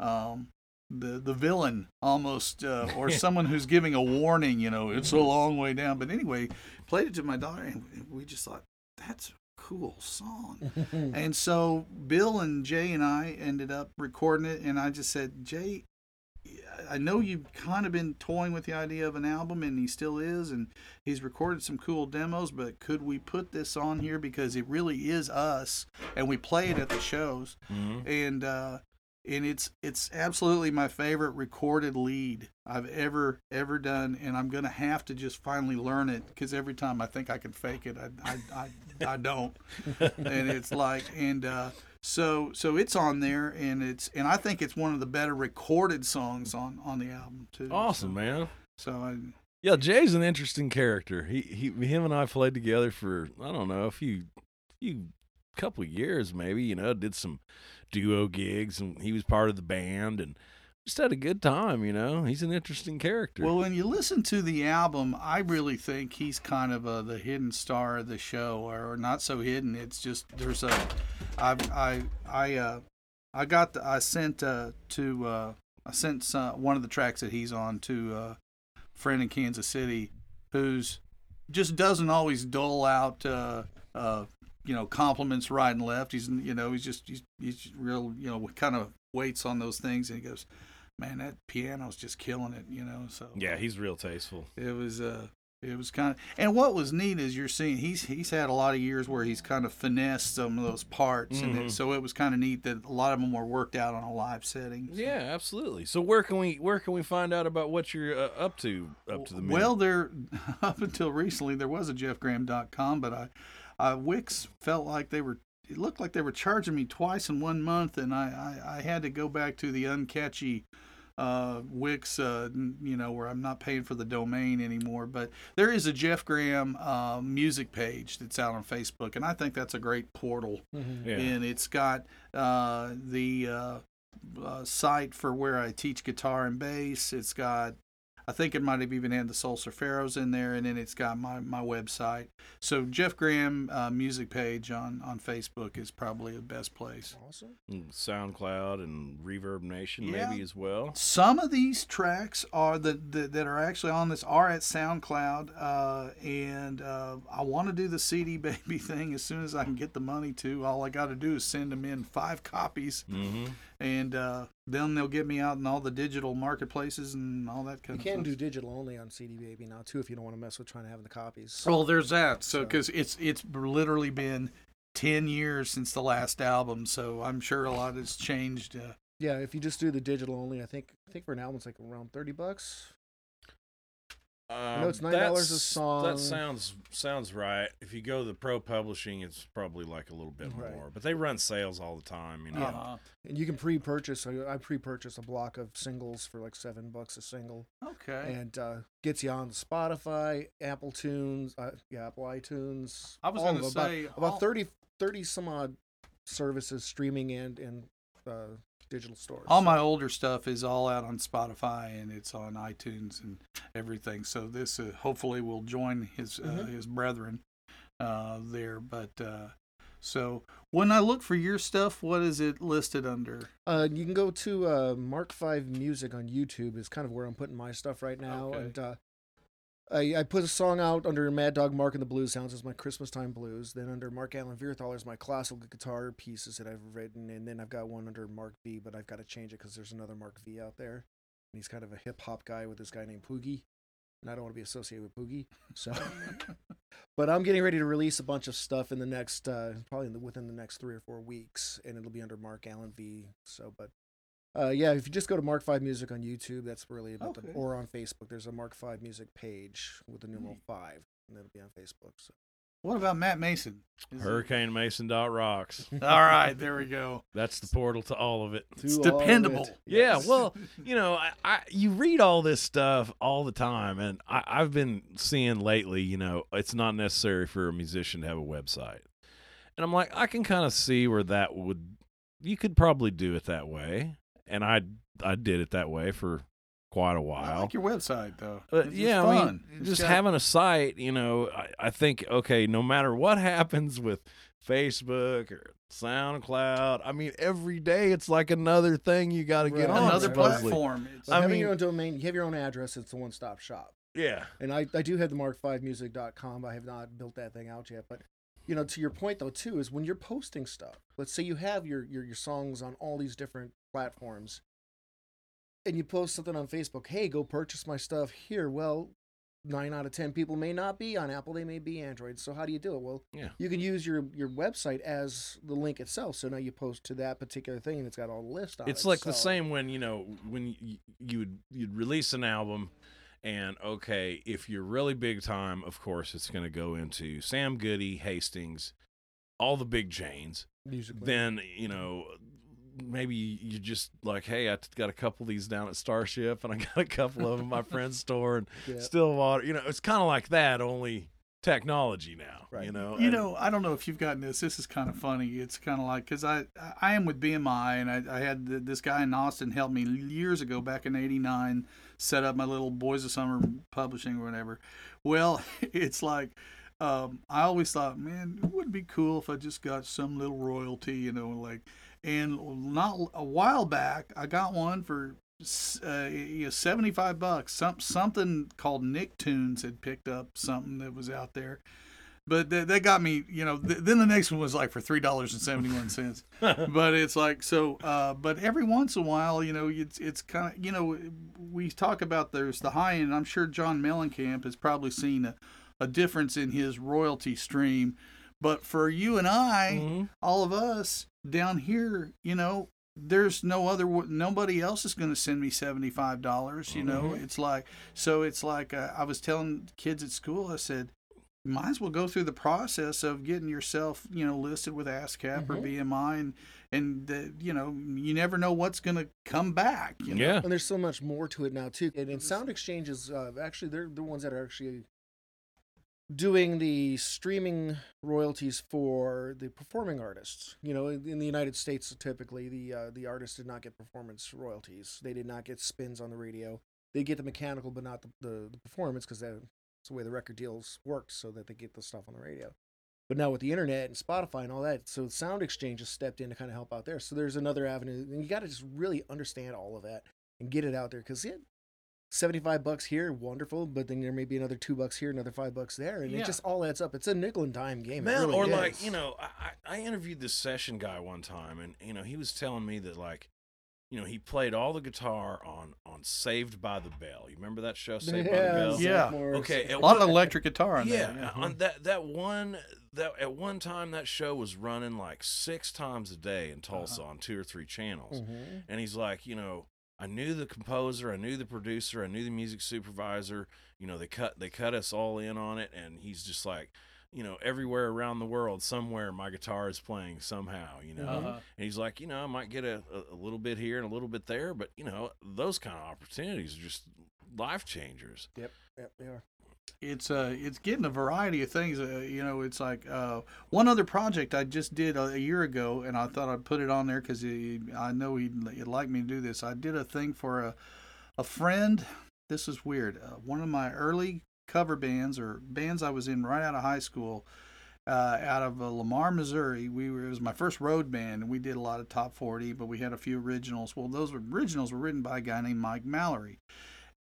um the the villain almost uh, or someone who's giving a warning you know it's a long way down but anyway played it to my daughter and we just thought that's a cool song. And so Bill and Jay and I ended up recording it, and I just said, Jay, I know you've kind of been toying with the idea of an album, and he still is, and he's recorded some cool demos, but could we put this on here? Because it really is us, and we play it at the shows, Mhm. and uh, and it's it's absolutely my favorite recorded lead I've ever ever done, and I'm gonna have to just finally learn it because every time I think I can fake it, I I, I, I don't, and it's like and uh, so so it's on there, and it's and I think it's one of the better recorded songs on on the album too. Awesome, so, man. So I, Yeah, Jay's an interesting character. He he him and I played together for I don't know a few few couple years maybe. You know, did some duo gigs and he was part of the band and just had a good time. You know, he's an interesting character. Well, when you listen to the album, I really think he's kind of uh, the hidden star of the show, or, or not so hidden. It's just there's a, I I I uh, I got the, I sent uh, to uh, I sent some, one of the tracks that he's on to uh, a friend in Kansas City, who's just doesn't always dole out. Uh, uh, you know, compliments right and left. He's, you know, he's just, he's, he's real, you know, kind of waits on those things. And he goes, man, that piano's just killing it, you know. So yeah, he's real tasteful. it was uh It was kind of, and what was neat is you're seeing he's he's had a lot of years where he's kind of finessed some of those parts, and Mhm. it, so it was kind of neat that a lot of them were worked out on a live setting. Yeah, absolutely. So where can we where can we find out about what you're uh, up to up to the minute? Well, there up until recently there was a jeffgraham.com, but I, I Wix felt like they were. It looked like they were charging me twice in one month, and I, I, I had to go back to the uncatchy uh, Wix, uh, you know, where I'm not paying for the domain anymore. But there is a Jeff Graham uh, music page that's out on Facebook, and I think that's a great portal Mhm. yeah. and it's got uh, the uh, uh, site for where I teach guitar and bass. It's got, I think it might have even had the Soul Surferos in there, and then it's got my, my website. So Jeff Graham uh, music page on, on Facebook is probably the best place. Awesome. And SoundCloud and Reverb Nation Yeah. maybe as well. Some of these tracks are the, the that are actually on this are at SoundCloud, uh, and uh, I want to do the CD baby thing as soon as I can get the money to. All I got to do is send them in five copies, Mm-hmm. And uh, then they'll get me out in all the digital marketplaces and all that You kind of You can stuff. do digital only on CD Baby now too if you don't want to mess with trying to have the copies. Well, there's that. So So- because it's it's literally been ten years since the last album, so I'm sure a lot has changed. Uh, Yeah, if you just do the digital only, I think I think for an album it's like around thirty bucks. Know it's $9 a song. That sounds sounds right. If you go the pro publishing, it's probably like a little bit Right. more. But they run sales all the time, you know. uh, And you can pre-purchase. I, I pre-purchased a block of singles for like seven bucks a single, okay. and uh, gets you on Spotify, Apple Tunes, uh, yeah, Apple iTunes. I was gonna say, about, about 30, 30 some odd services streaming and and uh, digital stores. All my older stuff is all out on Spotify and it's on iTunes and everything. So this uh, hopefully will join his uh, Mhm. his brethren uh, there. But uh, so when I look for your stuff, what is it listed under? Uh, you can go to uh, Mark Five Music on YouTube. Is kind of where I'm putting my stuff right now, Okay. and uh, I, I put a song out under Mad Dog Mark and the Blues Sounds as my Christmas time blues. Then under Mark Allen Vierthal is my classical guitar pieces that I've written, and then I've got one under Mark V, but I've got to change it because there's another Mark V out there, and he's kind of a hip hop guy with this guy named Poogie, and I don't want to be associated with Poogie, so. but I'm getting ready to release a bunch of stuff in the next, uh, probably in the, within the next three or four weeks, and it'll be under Mark Allen V. So, but uh, yeah, if you just go to Mark Five Music on YouTube, that's really about the, Okay. or on Facebook. There's a Mark Five Music page with the numeral five, and it'll be on Facebook. So What about Matt Mason? Is it- rocks. All right, there we go. That's the portal to all of it. It's To all of dependable. it. Yeah, well, you know, I, I you read all this stuff all the time, and I, I've been seeing lately, you know, it's not necessary for a musician to have a website, and I'm like, I can kind of see where that would, you could probably do it that way, and I I did it that way for quite a while. like your website though. Uh, It's- it's yeah, I mean, It's just got- having a site, you know, I, I think okay, no matter what happens with Facebook or SoundCloud, I mean, every day it's like another thing you got to get Right. on. another supposedly. platform. It's, I having mean- your own domain, you have your own address. It's a one-stop shop. Yeah, And I, I do have the Mark5Music.com. I have not built that thing out yet, but you know, to your point though, too, is when you're posting stuff. Let's say you have your your, your songs on all these different platforms, and you post something on Facebook. Hey, go purchase my stuff here. Well, nine out of ten people may not be on Apple. They may be Android. So how do you do it? Well, Yeah. you can use your your website as the link itself. So now you post to that particular thing, and it's got all the list on it. it's like the same when you know when you you'd you'd release an album and okay if you're really big time of course it's going to go into sam goody hastings all the big chains musically. then you know maybe you just like hey i got a couple of these down at starship and i got a couple of them at my friend's store and Yeah. stillwater you know it's kind of like that only technology now Right. you know You and- know, I don't know if you've gotten this. This is kind of funny. It's kind of like because I I am with BMI and I, I had th- this guy in Austin help me years ago back in '89 set up my little Boys of Summer publishing or whatever. Well, it's like um, I always thought, man, it would be cool if I just got some little royalty, you know, like. And not a while back, I got one for uh, you know, 75 bucks. Some something called Nicktoons had picked up something that was out there but they, they got me. You know, th- then the next one was like for three dollars and seventy one cents. but it's like so. Uh, but every once in a while, you know, it's it's kind of you know, we talk about there's the high end. I'm sure John Mellencamp has probably seen a, a difference in his royalty stream. But for you and I, Mhm. all of us down here, you know, there's no other nobody else is going to send me $75 you know it's like so it's like uh, i was telling kids at school i said might as well go through the process of getting yourself you know listed with ascap or bmi and and the, you know you never know what's going to come back you know? Yeah. And there's so much more to it now too. And, and Sound Exchange is uh, actually they're the ones that are actually doing the streaming royalties for the performing artists. You know, in, the United States, typically the uh, the artists did not get performance royalties. They did not get spins on the radio. They get the mechanical, but not the the, the performance because that's the way the record deals worked, so that they get the stuff on the radio. But now with the internet and Spotify and all that, so Sound Exchange has stepped in to kind of help out there. So there's another avenue, and you got to just really understand all of that and get it out there because it 75 bucks here wonderful but then there may be another two bucks here another five bucks there and Yeah. it just all adds up it's a nickel and dime game Man, really or is. like you know, I, I I interviewed this session guy one time, and you know, he was telling me that like, you know, he played all the guitar on on Saved by the Bell. You remember that show, Saved by the Yeah, Bell? Yeah. Okay, a at lot of electric guitar on yeah, there on that that one that at one time that show was running like six times a day in Tulsa on two or three channels. Mhm. And he's like, you know, I knew the composer, I knew the producer, I knew the music supervisor. You know, they cut they cut us all in on it, and he's just like, you know, everywhere around the world, somewhere my guitar is playing somehow. You know, Uh-huh. and he's like, you know, I might get a, a, a little bit here and a little bit there, but you know, those kind of opportunities are just life changers. yep yep they are it's uh it's getting a variety of things uh, you know it's like uh one other project i just did a, a year ago and i thought i'd put it on there because i know he'd, he'd like me to do this i did a thing for a a friend this is weird uh, one of my early cover bands or bands i was in right out of high school uh, out of uh, Lamar, Missouri. We were it was my first road band, and we did a lot of top forty, but we had a few originals. Well, those originals were written by a guy named Mike Mallory,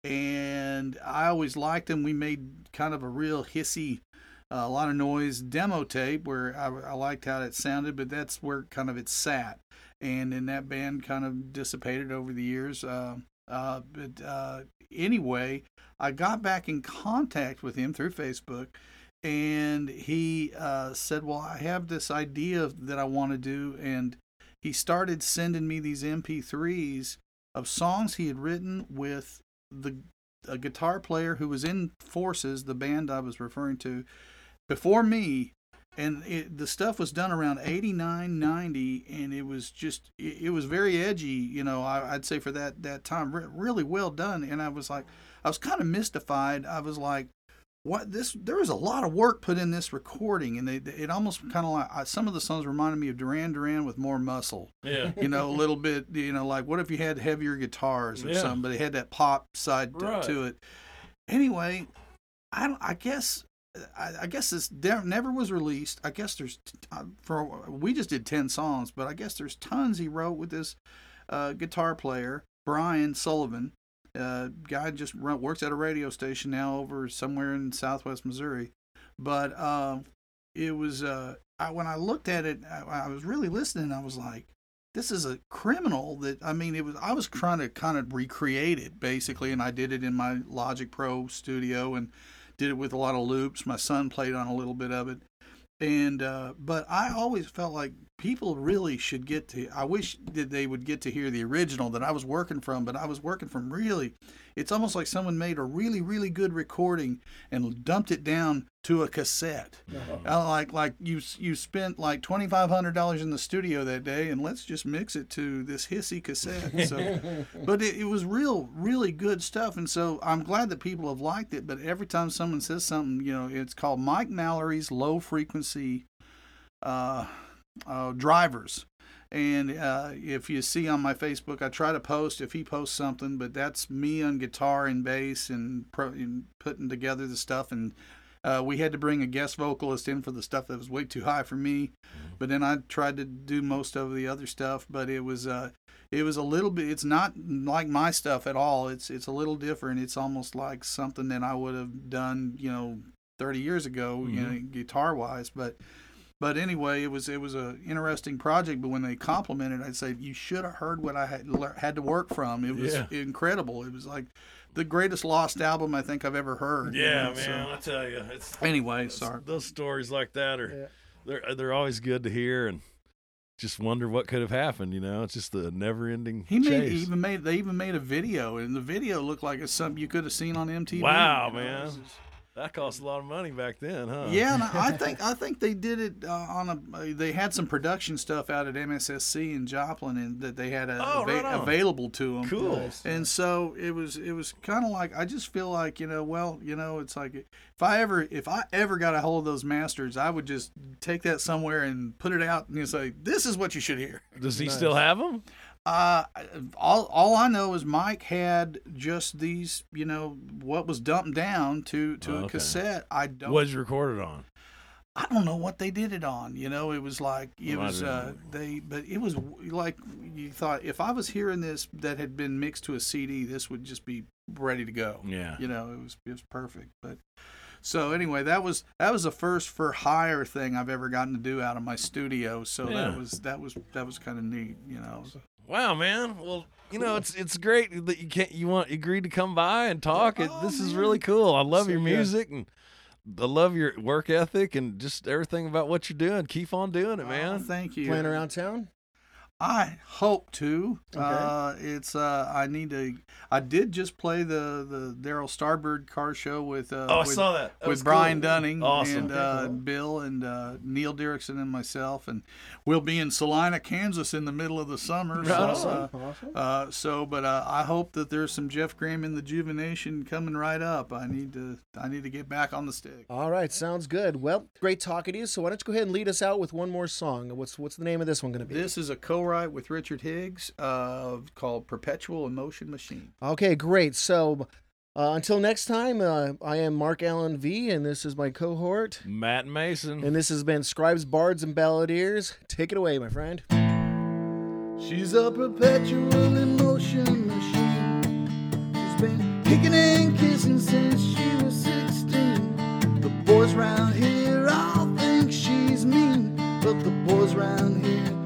and I always liked him. We made kind of a real hissy, uh, a lot of noise demo tape where I, I liked how it sounded, but that's where kind of it sat. And then that band kind of dissipated over the years. Uh, uh, but uh, anyway, I got back in contact with him through Facebook, and he uh, said, "Well, I have this idea that I want to do," and he started sending me these MP3s of songs he had written with the a guitar player who was in Forces, the band I was referring to, before me. And it, the stuff was done around 89, 90, and it was just, it, it was very edgy, you know, I, I'd say for that, that time, re- really well done. And I was like, I was kind of mystified. I was like, what this there was a lot of work put in this recording and they, it almost kind of like some of the songs reminded me of Duran Duran with more muscle Yeah. you know, a little bit, you know, like what if you had heavier guitars or Yeah. something, but it had that pop side to, Right. to it. Anyway, I don't, I guess, I, I guess this never was released. I guess there's, uh, for we just did ten songs, but I guess there's tons he wrote with this uh, guitar player Brian Sullivan. Uh, guy just run, works at a radio station now over somewhere in Southwest Missouri, but uh, it was uh, I, when I looked at it, I, I was really listening. I was like, this is a criminal that I mean it was I was trying to kind of recreate it basically and I did it in my Logic Pro studio and did it with a lot of loops my son played on a little bit of it and uh, but I always felt like people really should get to I wish that they would get to hear the original that I was working from but I was working from really it's almost like someone made a really really good recording and dumped it down to a cassette uh, like like you you spent like twenty five hundred dollars in the studio that day, and let's just mix it to this hissy cassette. So, but it, it was real really good stuff, and so I'm glad that people have liked it. But every time someone says something, you know, it's called Mike Mallory's low frequency uh, uh, drivers. And uh, if you see on my Facebook, I try to post if he posts something, but that's me on guitar and bass and, pro- and putting together the stuff and uh, we had to bring a guest vocalist in for the stuff that was way too high for me, but then I tried to do most of the other stuff. But it was uh, it was a little bit. It's not like my stuff at all. It's it's a little different. It's almost like something that I would have done, you know, 30 years ago, you Mm-hmm. know, guitar wise. But but anyway, it was it was a interesting project. But when they complimented, I'd say you should have heard what I had had to work from. It was Yeah. incredible. It was like the greatest lost album I think I've ever heard. you Yeah, know, so- man. I tell you, it's Anyway, sorry. those stories like that are Yeah. they're they're always good to hear and just wonder what could have happened. You know, it's just the never-ending He made chase. he even made they even made a video, and the video looked like it's something you could have seen on MTV. Wow, you know, man. It's just- that cost a lot of money back then, huh? Yeah, and I I think I think they did it uh, on a. They had some production stuff out at MSSC in Joplin, and that they had a, Oh, right available to them. Cool. And so it was it was kind of like I just feel like you know well you know it's like if I ever if I ever got a hold of those masters I would just take that somewhere and put it out and you say this is what you should hear. Does he Nice. still have them? Uh, all all I know is Mike had just these you know what was dumped down to to Oh, a okay. cassette. I don't Was recorded on? I don't know what they did it on. You know, it was like it Well, was uh, they, but it was like you thought if I was hearing this that had been mixed to a CD, this would just be ready to go. Yeah. You know, it was it was perfect. But so anyway, that was that was the first for hire thing I've ever gotten to do out of my studio. So Yeah. that was that was that was kind of neat. You know. Wow, man. Well, you know, it's it's great that you can't you want agreed to come by and talk. It, Oh, this is really oh, cool. I love So your good. music and I love your work ethic and just everything about what you're doing. Keep on doing it, Oh, man. thank you. Playing around town? I hope to. Okay. Uh, it's uh, I need to. I did just play the the Darryl Starbird car show with uh, oh, I with, saw that. That with Brian cool. Dunning Awesome. and Okay, uh, cool. Bill and uh, Neil Derrickson and myself, and we'll be in Salina, Kansas, in the middle of the summer. So, Right uh, Awesome. Awesome. uh, so, but uh, I hope that there's some Jeff Graham in the Juvenation coming right up. I need to I need to get back on the stick. All right, sounds good. Well, great talking to you. So why don't you go ahead and lead us out with one more song? What's what's the name of this one going to be? This is a co-write with Richard Higgs uh, called "Perpetual Emotion Machine." Okay, great. So uh, until next time, uh, I am Mark Allen V, and this is my cohort, Matt Mason. and this has been Scribes, Bards, and Balladeers. Take it away, my friend. She's a perpetual emotion machine. She's been kicking and kissing since she was 16. The boys round here all think she's mean, but the boys round here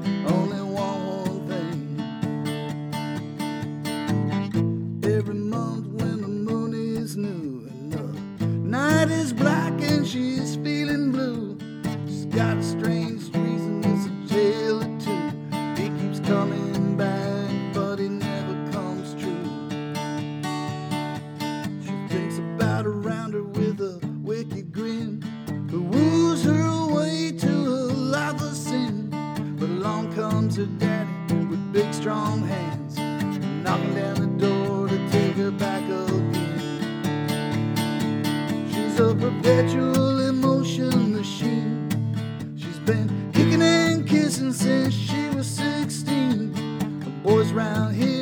she's feeling blue, she's got strange reason, it's a tale too. He keeps coming back, but he never comes true. She thinks about around her with a wicked grin, who woos her away to a life of sin. But along comes her daddy with big strong hands, knocking down the door to take her back again. She's a perpetual since she was 16. The boys round here